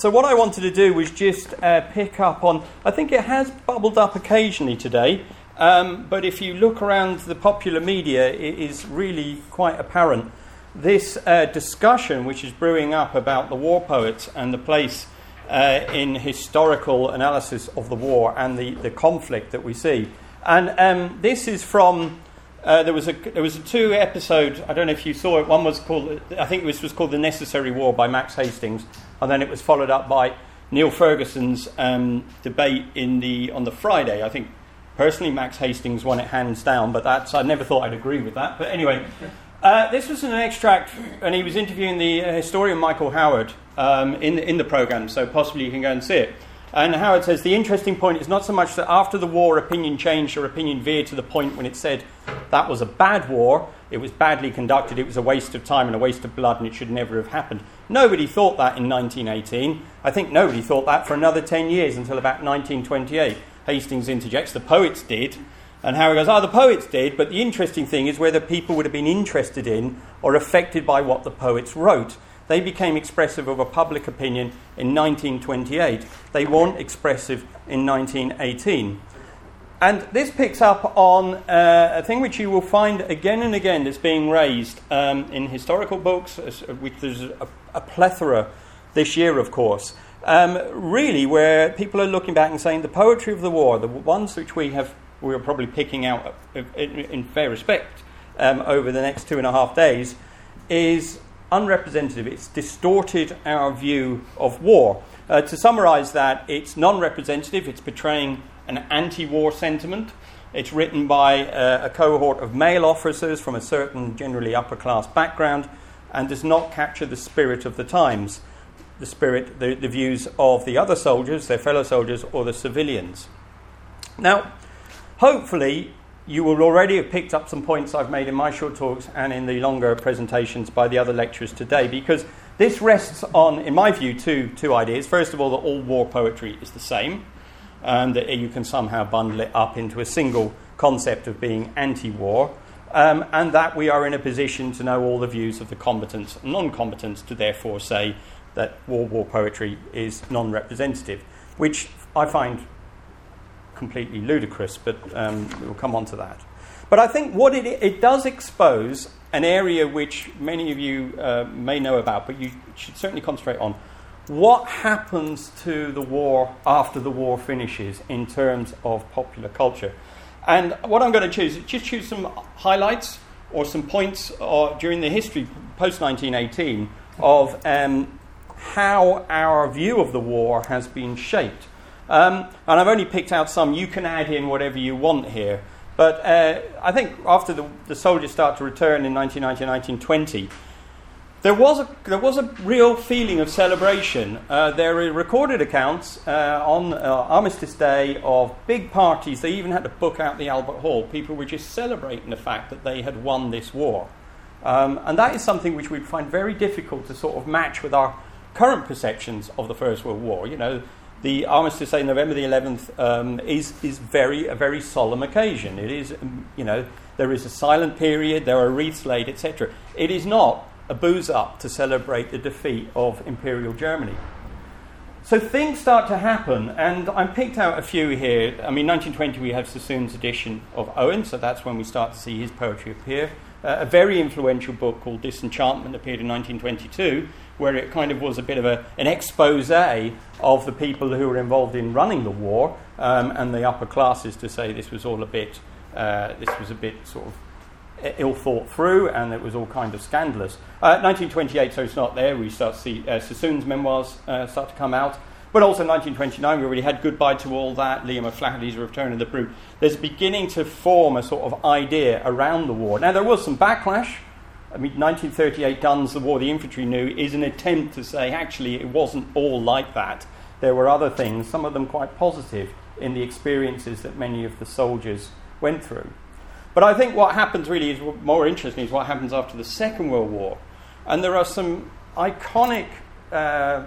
so, what I wanted to do was just uh, pick up on, I think it has bubbled up occasionally today, um, but if you look around the popular media, it is really quite apparent. This uh, discussion, which is brewing up about the war poets and the place uh, in historical analysis of the war and the, the conflict that we see. And um, this is from uh, there was a there was a two episode. I don't know if you saw it. One was called I think this was called The Necessary War by Max Hastings, and then it was followed up by Niall Ferguson's um, debate in the on the Friday. I think personally Max Hastings won it hands down, but that's I never thought I'd agree with that. But anyway, uh, this was an extract, and he was interviewing the uh, historian Michael Howard um, in in the program, so possibly you can go and see it. And Howard says the interesting point is not so much that after the war opinion changed or opinion veered to the point when it said that was a bad war, it was badly conducted, it was a waste of time and a waste of blood, and it should never have happened. Nobody thought that in 1918. I think nobody thought that for another 10 years until about 1928. Hastings interjects, the poets did. And Howard goes, oh, the poets did, but the interesting thing is whether people would have been interested in or affected by what the poets wrote. They became expressive of a public opinion in 1928. They weren't expressive in 1918. And this picks up on uh, a thing which you will find again and again that's being raised um, in historical books, which there's a, a, plethora this year, of course. Um, really, where people are looking back and saying the poetry of the war, the ones which we have, we are probably picking out in, in fair respect um, over the next two and a half days, is unrepresentative. It's distorted our view of war. Uh, to summarize that, it's non representative, it's portraying an anti war sentiment. It's written by uh, a cohort of male officers from a certain, generally upper class background, and does not capture the spirit of the times, the spirit, the, the views of the other soldiers, their fellow soldiers, or the civilians. Now, hopefully, you will already have picked up some points I've made in my short talks and in the longer presentations by the other lecturers today, because this rests on, in my view, two, two ideas. First of all, that all war poetry is the same and that you can somehow bundle it up into a single concept of being anti war, um, and that we are in a position to know all the views of the combatants and non combatants to therefore say that war war poetry is non representative, which I find completely ludicrous, but um, we'll come on to that. But I think what it, it does expose an area which many of you uh, may know about, but you should certainly concentrate on what happens to the war after the war finishes in terms of popular culture. And what I'm going to choose is just choose some highlights or some points uh, during the history post 1918 of um, how our view of the war has been shaped. Um, and I've only picked out some. You can add in whatever you want here. But uh, I think after the, the soldiers start to return in 1919, 1920, there was a, there was a real feeling of celebration. Uh, there are recorded accounts uh, on uh, Armistice Day of big parties. They even had to book out the Albert Hall. People were just celebrating the fact that they had won this war. Um, and that is something which we find very difficult to sort of match with our current perceptions of the First World War. You know, the Armistice Day, November the 11th, um, is, is very, a very solemn occasion. It is, um, you know, there is a silent period, there are wreaths laid, etc. It is not a booze up to celebrate the defeat of Imperial Germany. So things start to happen, and I picked out a few here. I mean, 1920 we have Sassoon's edition of Owen, so that's when we start to see his poetry appear. Uh, a very influential book called Disenchantment appeared in 1922, where it kind of was a bit of a, an expose of the people who were involved in running the war um, and the upper classes to say this was all a bit, uh, this was a bit sort of ill thought through, and it was all kind of scandalous. Uh, 1928, so it's not there. We start to see uh, Sassoon's memoirs uh, start to come out. But also 1929, we already had Goodbye to All That, Liam O'Flaherty's Return of the Brute. There's beginning to form a sort of idea around the war. Now, there was some backlash. I mean, 1938 Dunn's, The War the Infantry Knew, is an attempt to say actually it wasn't all like that. There were other things, some of them quite positive, in the experiences that many of the soldiers went through. But I think what happens really is more interesting is what happens after the Second World War. And there are some iconic, uh,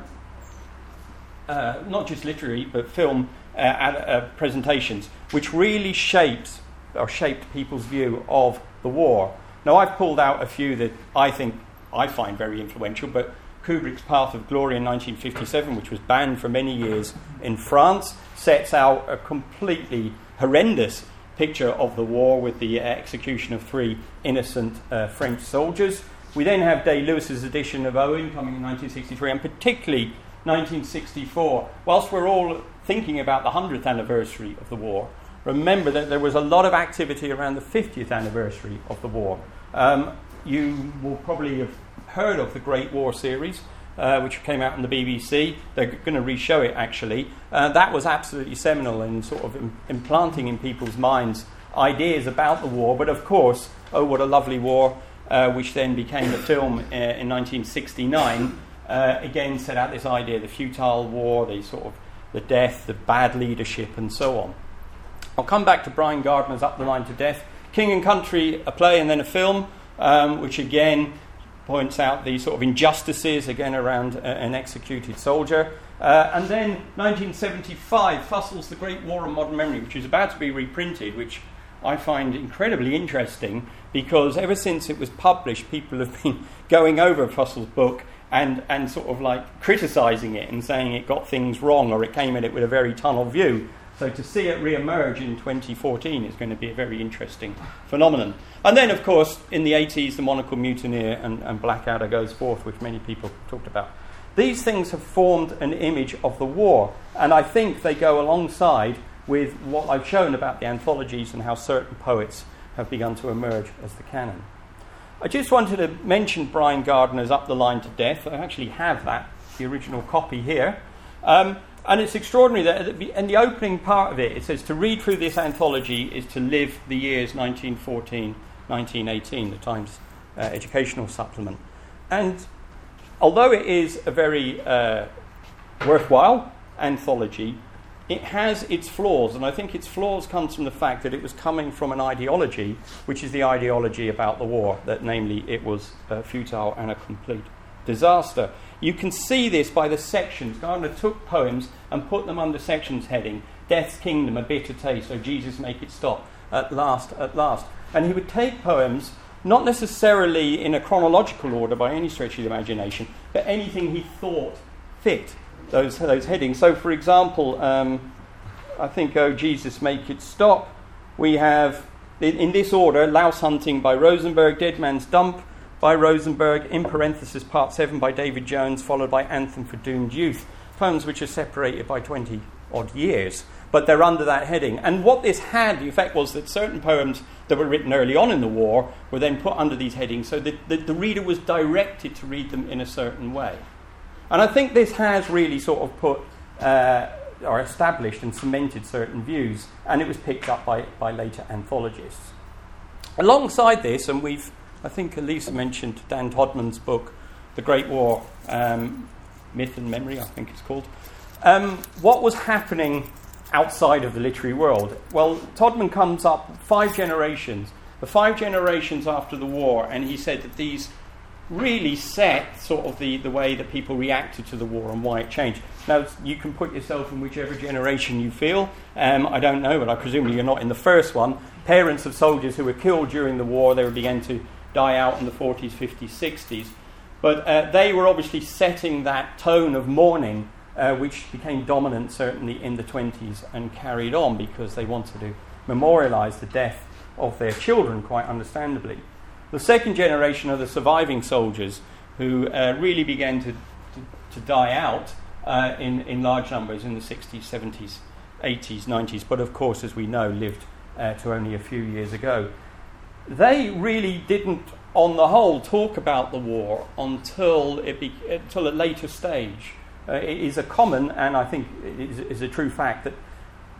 uh, not just literary, but film uh, uh presentations, which really shapes or shaped people's view of the war. Now, I've pulled out a few that I think I find very influential, but Kubrick's Path of Glory in 1957, which was banned for many years in France, sets out a completely horrendous picture of the war with the execution of three innocent uh, French soldiers. We then have Day Lewis's edition of Owen coming in 1963, and particularly 1964. Whilst we're all thinking about the 100th anniversary of the war, remember that there was a lot of activity around the 50th anniversary of the war. Um, you will probably have heard of the Great War series. Uh, which came out on the BBC. They're going to re-show it actually. Uh, that was absolutely seminal in sort of Im- implanting in people's minds ideas about the war. But of course, oh, what a lovely war, uh, which then became a film uh, in 1969. Uh, again, set out this idea: the futile war, the sort of the death, the bad leadership, and so on. I'll come back to Brian Gardner's Up the Line to Death. King and Country, a play and then a film, um, which again points out the sort of injustices again around uh, an executed soldier. Uh, and then 1975, Fussell's The Great War and Modern Memory, which is about to be reprinted, which I find incredibly interesting because ever since it was published, people have been going over Fussell's book and, and sort of like criticizing it and saying it got things wrong or it came at it with a very tunnel view. So to see it re-emerge in 2014 is going to be a very interesting phenomenon. And then, of course, in the 80s, the Monocled Mutineer and, and Blackadder goes forth, which many people talked about. These things have formed an image of the war, and I think they go alongside with what I've shown about the anthologies and how certain poets have begun to emerge as the canon. I just wanted to mention Brian Gardner's Up the Line to Death. I actually have that, the original copy here. Um, and it's extraordinary that in the opening part of it, it says to read through this anthology is to live the years 1914, 1918, the Times uh, educational supplement. And although it is a very uh, worthwhile anthology, it has its flaws, and I think its flaws comes from the fact that it was coming from an ideology, which is the ideology about the war, that namely it was uh, futile and a complete disaster. You can see this by the sections. Gardner took poems and put them under sections heading Death's Kingdom, a bitter taste, so Jesus make it stop, at last, at last. And he would take poems, not necessarily in a chronological order by any stretch of the imagination, but anything he thought fit those, those headings. So, for example, um, I think, Oh Jesus, Make It Stop, we have, in, this order, Louse Hunting by Rosenberg, Dead Man's Dump, by Rosenberg, in parenthesis, part 7 by David Jones, followed by Anthem for Doomed Youth. Poems which are separated by 20 odd years, but they're under that heading. And what this had, the effect was that certain poems that were written early on in the war were then put under these headings so that the, the reader was directed to read them in a certain way. And I think this has really sort of put uh, or established and cemented certain views, and it was picked up by, by later anthologists. Alongside this, and we've I think Elisa mentioned Dan Todman's book, The Great War um, Myth and Memory, I think it's called. Um, what was happening outside of the literary world? Well, Todman comes up five generations, the five generations after the war, and he said that these really set sort of the, the way that people reacted to the war and why it changed. Now, you can put yourself in whichever generation you feel. Um, I don't know, but I presume you're not in the first one. Parents of soldiers who were killed during the war, they began to die out in the 40s, 50s, 60s. But uh, they were obviously setting that tone of mourning, uh, which became dominant certainly in the 20s and carried on because they wanted to memorialize the death of their children, quite understandably. The second generation are the surviving soldiers who uh, really began to, to, to die out uh, in, in large numbers in the 60s, 70s, 80s, 90s, but of course, as we know, lived uh, to only a few years ago they really didn't, on the whole, talk about the war until, it be, until a later stage. Uh, it is a common, and I think is, is, a true fact, that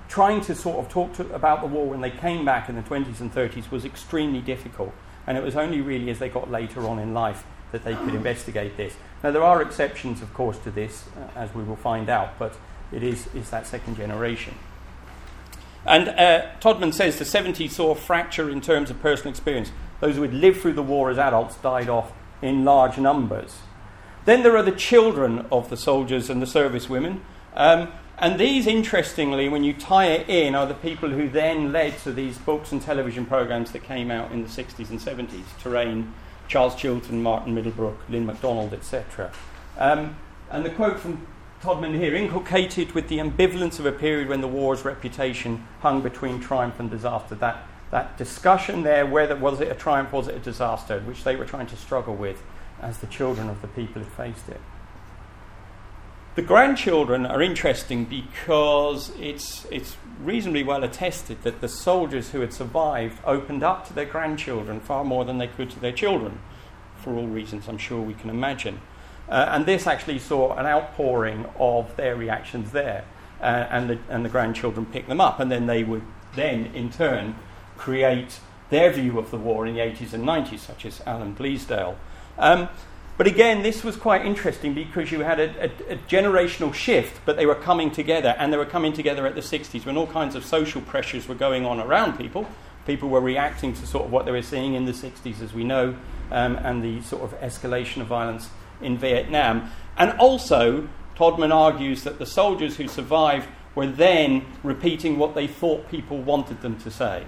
trying to sort of talk to, about the war when they came back in the 20s and 30s was extremely difficult. And it was only really as they got later on in life that they could investigate this. Now, there are exceptions, of course, to this, uh, as we will find out, but it is, is that second generation. And uh, Todman says the 70s saw a fracture in terms of personal experience. Those who had lived through the war as adults died off in large numbers. Then there are the children of the soldiers and the service women. Um, and these, interestingly, when you tie it in, are the people who then led to these books and television programs that came out in the 60s and 70s Terraine, Charles Chilton, Martin Middlebrook, Lyn Macdonald, etc. Um, and the quote from Todman here inculcated with the ambivalence of a period when the war's reputation hung between triumph and disaster. That, that discussion there, whether was it a triumph, was it a disaster, which they were trying to struggle with as the children of the people who faced it. The grandchildren are interesting because it's, it's reasonably well attested that the soldiers who had survived opened up to their grandchildren far more than they could to their children, for all reasons I'm sure we can imagine. Uh, and this actually saw an outpouring of their reactions there, uh, and, the, and the grandchildren picked them up, and then they would then, in turn, create their view of the war in the 80s and 90s, such as Alan Bleasdale. Um, but again, this was quite interesting because you had a, a, a, generational shift, but they were coming together, and they were coming together at the 60s when all kinds of social pressures were going on around people. People were reacting to sort of what they were seeing in the 60s, as we know, um, and the sort of escalation of violence in Vietnam. And also, Todman argues that the soldiers who survived were then repeating what they thought people wanted them to say.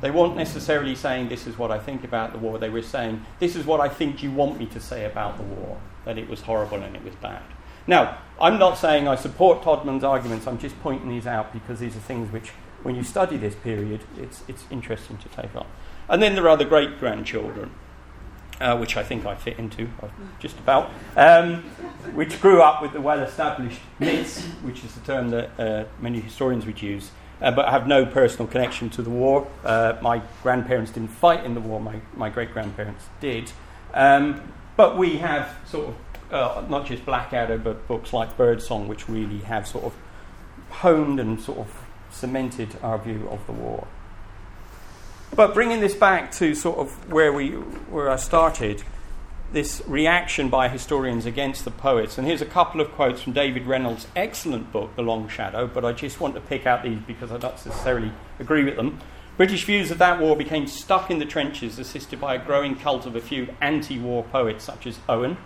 They weren't necessarily saying, This is what I think about the war. They were saying, This is what I think you want me to say about the war, that it was horrible and it was bad. Now, I'm not saying I support Todman's arguments, I'm just pointing these out because these are things which, when you study this period, it's, it's interesting to take on. And then there are the great grandchildren uh, which I think I fit into uh, just about, um, which grew up with the well established myths, which is the term that uh, many historians would use, uh, but have no personal connection to the war. Uh, my grandparents didn't fight in the war, my, my great grandparents did. Um, but we have sort of uh, not just Blackadder, but books like Birdsong, which really have sort of honed and sort of cemented our view of the war. But bringing this back to sort of where, we, where I started, this reaction by historians against the poets. And here's a couple of quotes from David Reynolds' excellent book, The Long Shadow, but I just want to pick out these because I don't necessarily agree with them. British views of that war became stuck in the trenches, assisted by a growing cult of a few anti war poets such as Owen.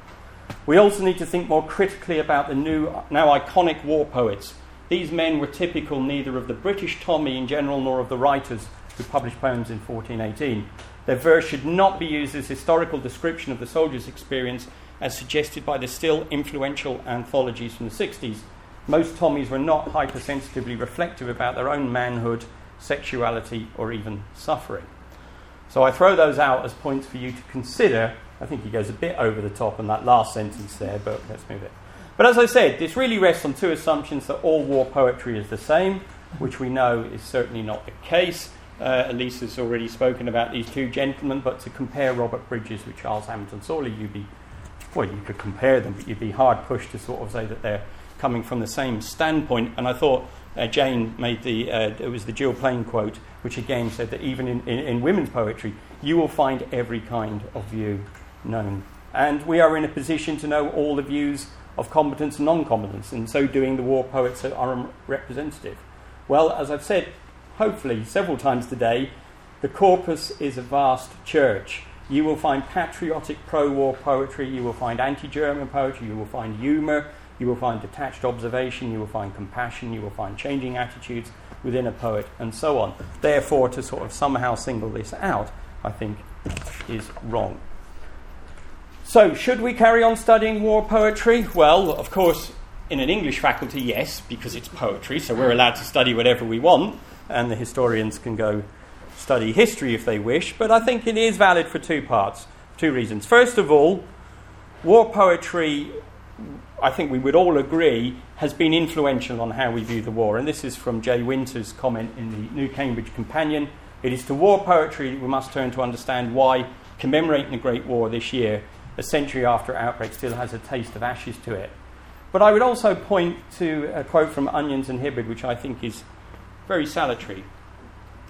We also need to think more critically about the new, now iconic war poets. These men were typical neither of the British Tommy in general nor of the writers who published poems in 1418. Their verse should not be used as historical description of the soldier's experience as suggested by the still influential anthologies from the 60s. Most Tommies were not hypersensitively reflective about their own manhood, sexuality, or even suffering. So I throw those out as points for you to consider. I think he goes a bit over the top in that last sentence there, but let's move it. But as I said, this really rests on two assumptions that all war poetry is the same, which we know is certainly not the case. Uh, Elise has already spoken about these two gentlemen, but to compare Robert Bridges with Charles Hamilton Sorley, you'd be, well, you could compare them, but you'd be hard pushed to sort of say that they're coming from the same standpoint. And I thought uh, Jane made the, uh, it was the Gill Plain quote, which again said that even in, in, in women's poetry, you will find every kind of view known. And we are in a position to know all the views of combatants and non combatants, and so doing the war poets are representative. Well, as I've said, hopefully several times today, the corpus is a vast church. You will find patriotic pro war poetry, you will find anti German poetry, you will find humour, you will find detached observation, you will find compassion, you will find changing attitudes within a poet, and so on. Therefore, to sort of somehow single this out, I think, is wrong. So, should we carry on studying war poetry? Well, of course, in an English faculty, yes, because it's poetry, so we're allowed to study whatever we want and the historians can go study history if they wish, but I think it is valid for two parts, two reasons. First of all, war poetry, I think we would all agree, has been influential on how we view the war, and this is from Jay Winter's comment in the New Cambridge Companion. It is to war poetry we must turn to understand why commemorating the Great War this year, a century after outbreak, still has a taste of ashes to it. But I would also point to a quote from Onions and Hibberd, which I think is very salutary.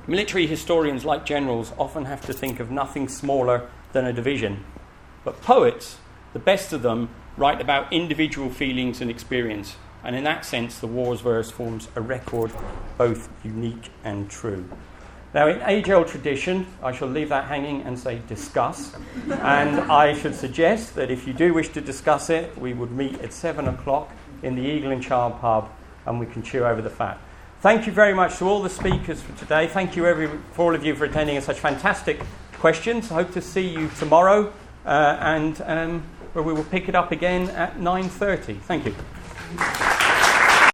Military historians, like generals, often have to think of nothing smaller than a division. But poets, the best of them, write about individual feelings and experience. And in that sense, the war's verse forms a record both unique and true. Now, in age old tradition, I shall leave that hanging and say discuss. and I should suggest that if you do wish to discuss it, we would meet at 7 o'clock in the Eagle and Child pub and we can chew over the fat. Thank you very much to all the speakers for today. Thank you every, for all of you for attending and such fantastic questions. I hope to see you tomorrow uh, and um, we will pick it up again at 9.30. Thank you.